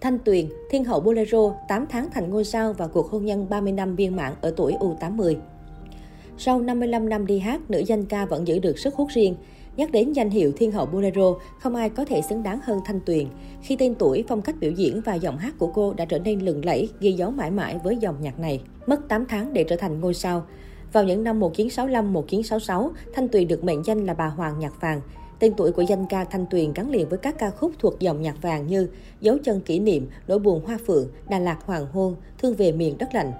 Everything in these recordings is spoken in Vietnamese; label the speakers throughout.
Speaker 1: Thanh Tuyền, Thiên hậu Bolero, 8 tháng thành ngôi sao và cuộc hôn nhân 30 năm viên mãn ở tuổi U80. Sau 55 năm đi hát, nữ danh ca vẫn giữ được sức hút riêng. Nhắc đến danh hiệu Thiên hậu Bolero, không ai có thể xứng đáng hơn Thanh Tuyền. Khi tên tuổi, phong cách biểu diễn và giọng hát của cô đã trở nên lừng lẫy, ghi dấu mãi mãi với dòng nhạc này. Mất 8 tháng để trở thành ngôi sao. Vào những năm 1965, 1966, Thanh Tuyền được mệnh danh là bà Hoàng Nhạc Vàng. Tên tuổi của danh ca Thanh Tuyền gắn liền với các ca khúc thuộc dòng nhạc vàng như Dấu chân kỷ niệm, Nỗi buồn hoa phượng, Đà Lạt hoàng hôn, Thương về miền đất lạnh.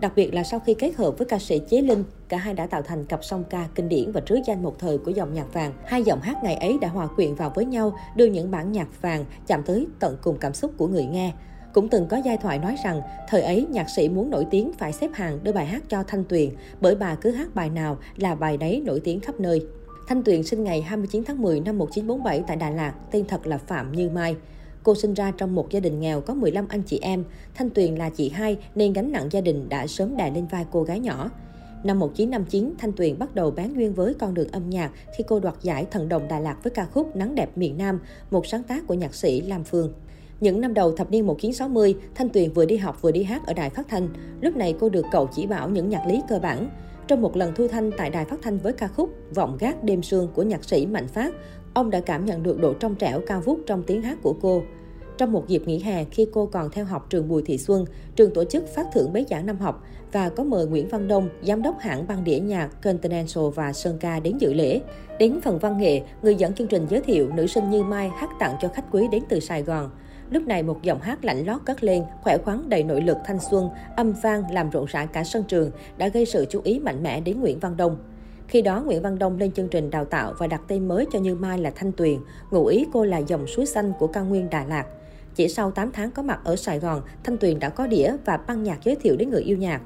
Speaker 1: Đặc biệt là sau khi kết hợp với ca sĩ Chế Linh, cả hai đã tạo thành cặp song ca kinh điển và trứ danh một thời của dòng nhạc vàng. Hai giọng hát ngày ấy đã hòa quyện vào với nhau, đưa những bản nhạc vàng chạm tới tận cùng cảm xúc của người nghe. Cũng từng có giai thoại nói rằng, thời ấy nhạc sĩ muốn nổi tiếng phải xếp hàng đưa bài hát cho Thanh Tuyền, bởi bà cứ hát bài nào là bài đấy nổi tiếng khắp nơi. Thanh Tuyền sinh ngày 29 tháng 10 năm 1947 tại Đà Lạt, tên thật là Phạm Như Mai. Cô sinh ra trong một gia đình nghèo có 15 anh chị em. Thanh Tuyền là chị hai nên gánh nặng gia đình đã sớm đè lên vai cô gái nhỏ. Năm 1959, Thanh Tuyền bắt đầu bán duyên với con đường âm nhạc khi cô đoạt giải Thần đồng Đà Lạt với ca khúc Nắng đẹp miền Nam, một sáng tác của nhạc sĩ Lam Phương. Những năm đầu thập niên 1960, Thanh Tuyền vừa đi học vừa đi hát ở đài phát thanh. Lúc này cô được cậu chỉ bảo những nhạc lý cơ bản. Trong một lần thu thanh tại đài phát thanh với ca khúc Vọng gác đêm sương của nhạc sĩ Mạnh Phát, ông đã cảm nhận được độ trong trẻo cao vút trong tiếng hát của cô. Trong một dịp nghỉ hè, khi cô còn theo học trường Bùi Thị Xuân, trường tổ chức phát thưởng bế giảng năm học và có mời Nguyễn Văn Đông, giám đốc hãng băng đĩa nhạc Continental và Sơn Ca đến dự lễ. Đến phần văn nghệ, người dẫn chương trình giới thiệu nữ sinh Như Mai hát tặng cho khách quý đến từ Sài Gòn. Lúc này một giọng hát lạnh lót cất lên, khỏe khoắn đầy nội lực thanh xuân, âm vang làm rộn rã cả sân trường, đã gây sự chú ý mạnh mẽ đến Nguyễn Văn Đông. Khi đó, Nguyễn Văn Đông lên chương trình đào tạo và đặt tên mới cho Như Mai là Thanh Tuyền, ngụ ý cô là dòng suối xanh của cao nguyên Đà Lạt. Chỉ sau 8 tháng có mặt ở Sài Gòn, Thanh Tuyền đã có đĩa và băng nhạc giới thiệu đến người yêu nhạc.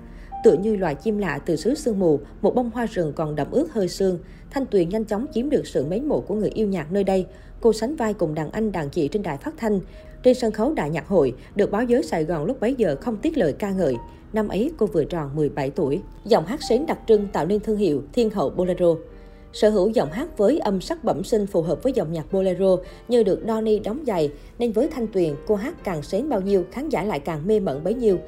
Speaker 1: Tựa như loài chim lạ từ xứ sương mù, một bông hoa rừng còn đậm ướt hơi sương, Thanh Tuyền nhanh chóng chiếm được sự mến mộ của người yêu nhạc nơi đây. Cô sánh vai cùng đàn anh đàn chị trên đài phát thanh. Trên sân khấu đại nhạc hội, được báo giới Sài Gòn lúc bấy giờ không tiếc lời ca ngợi. Năm ấy cô vừa tròn 17 tuổi. Giọng hát sến đặc trưng tạo nên thương hiệu Thiên hậu Bolero. Sở hữu giọng hát với âm sắc bẩm sinh phù hợp với dòng nhạc bolero như được Donny đóng giày, nên với Thanh Tuyền, cô hát càng sến bao nhiêu, khán giả lại càng mê mẩn bấy nhiêu.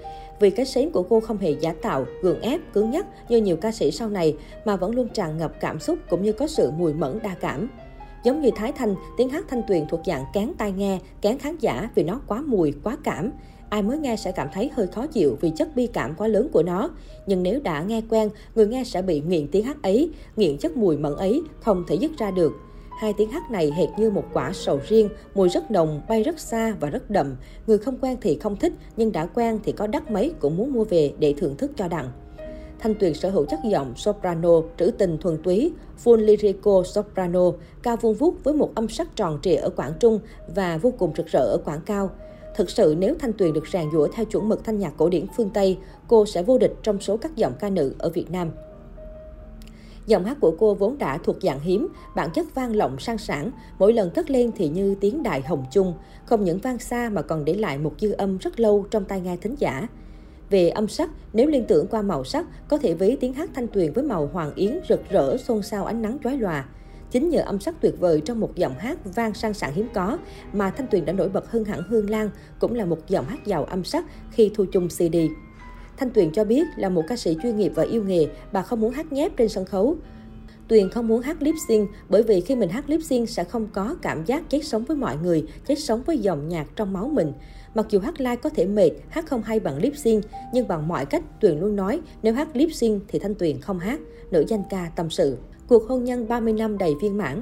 Speaker 1: Vì cái sến của cô không hề giả tạo, gượng ép, cứng nhắc như nhiều ca sĩ sau này, mà vẫn luôn tràn ngập cảm xúc cũng như có sự mùi mẫn đa cảm. Giống như Thái Thanh, tiếng hát Thanh Tuyền thuộc dạng kén tai nghe, kén khán giả vì nó quá mùi, quá cảm. Ai mới nghe sẽ cảm thấy hơi khó chịu vì chất bi cảm quá lớn của nó. Nhưng nếu đã nghe quen, người nghe sẽ bị nghiện tiếng hát ấy, nghiện chất mùi mẫn ấy, không thể dứt ra được. Hai tiếng hát này hệt như một quả sầu riêng, mùi rất nồng, bay rất xa và rất đậm. Người không quen thì không thích, nhưng đã quen thì có đắt mấy cũng muốn mua về để thưởng thức cho đặng. Thanh Tuyền sở hữu chất giọng soprano, trữ tình thuần túy, full lyrico soprano, cao vuông vút với một âm sắc tròn trịa ở quảng trung và vô cùng rực rỡ ở quảng cao. Thực sự nếu Thanh Tuyền được ràng dũa theo chuẩn mực thanh nhạc cổ điển phương Tây, cô sẽ vô địch trong số các giọng ca nữ ở Việt Nam. Giọng hát của cô vốn đã thuộc dạng hiếm, bản chất vang lộng sang sảng, mỗi lần cất lên thì như tiếng đại hồng chung, không những vang xa mà còn để lại một dư âm rất lâu trong tai nghe thính giả. Về âm sắc, nếu liên tưởng qua màu sắc, có thể ví tiếng hát thanh tuyền với màu hoàng yến rực rỡ xôn xao ánh nắng chói lòa. Chính nhờ âm sắc tuyệt vời trong một giọng hát vang sang sảng hiếm có mà Thanh Tuyền đã nổi bật hơn hẳn Hương Lan, cũng là một giọng hát giàu âm sắc khi thu chung CD. Thanh Tuyền cho biết là một ca sĩ chuyên nghiệp và yêu nghề, bà không muốn hát nhép trên sân khấu. Tuyền không muốn hát lip sync bởi vì khi mình hát lip sync sẽ không có cảm giác chết sống với mọi người, chết sống với dòng nhạc trong máu mình. Mặc dù hát live có thể mệt, hát không hay bằng lip sync, nhưng bằng mọi cách Tuyền luôn nói nếu hát lip sync thì Thanh Tuyền không hát, nữ danh ca tâm sự. Cuộc hôn nhân 30 năm đầy viên mãn.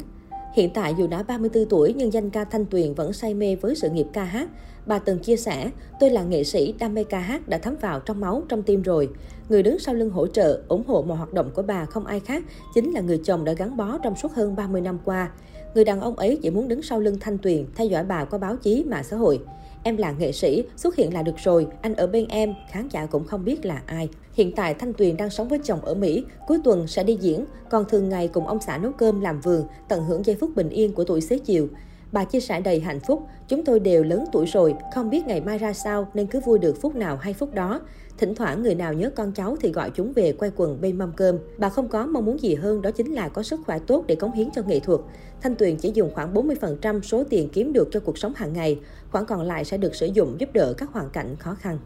Speaker 1: Hiện tại dù đã 34 tuổi nhưng danh ca Thanh Tuyền vẫn say mê với sự nghiệp ca hát. Bà từng chia sẻ, tôi là nghệ sĩ đam mê ca hát đã thấm vào trong máu, trong tim rồi. Người đứng sau lưng hỗ trợ, ủng hộ mọi hoạt động của bà không ai khác, chính là người chồng đã gắn bó trong suốt hơn 30 năm qua. Người đàn ông ấy chỉ muốn đứng sau lưng Thanh Tuyền, theo dõi bà qua báo chí, mạng xã hội. Em là nghệ sĩ, xuất hiện là được rồi, anh ở bên em, khán giả cũng không biết là ai. Hiện tại Thanh Tuyền đang sống với chồng ở Mỹ, cuối tuần sẽ đi diễn, còn thường ngày cùng ông xã nấu cơm làm vườn, tận hưởng giây phút bình yên của tuổi xế chiều. Bà chia sẻ đầy hạnh phúc, chúng tôi đều lớn tuổi rồi, không biết ngày mai ra sao nên cứ vui được phút nào hay phút đó. Thỉnh thoảng người nào nhớ con cháu thì gọi chúng về quay quần bên mâm cơm. Bà không có mong muốn gì hơn đó chính là có sức khỏe tốt để cống hiến cho nghệ thuật. Thanh Tuyền chỉ dùng khoảng 40% số tiền kiếm được cho cuộc sống hàng ngày, khoản còn lại sẽ được sử dụng giúp đỡ các hoàn cảnh khó khăn.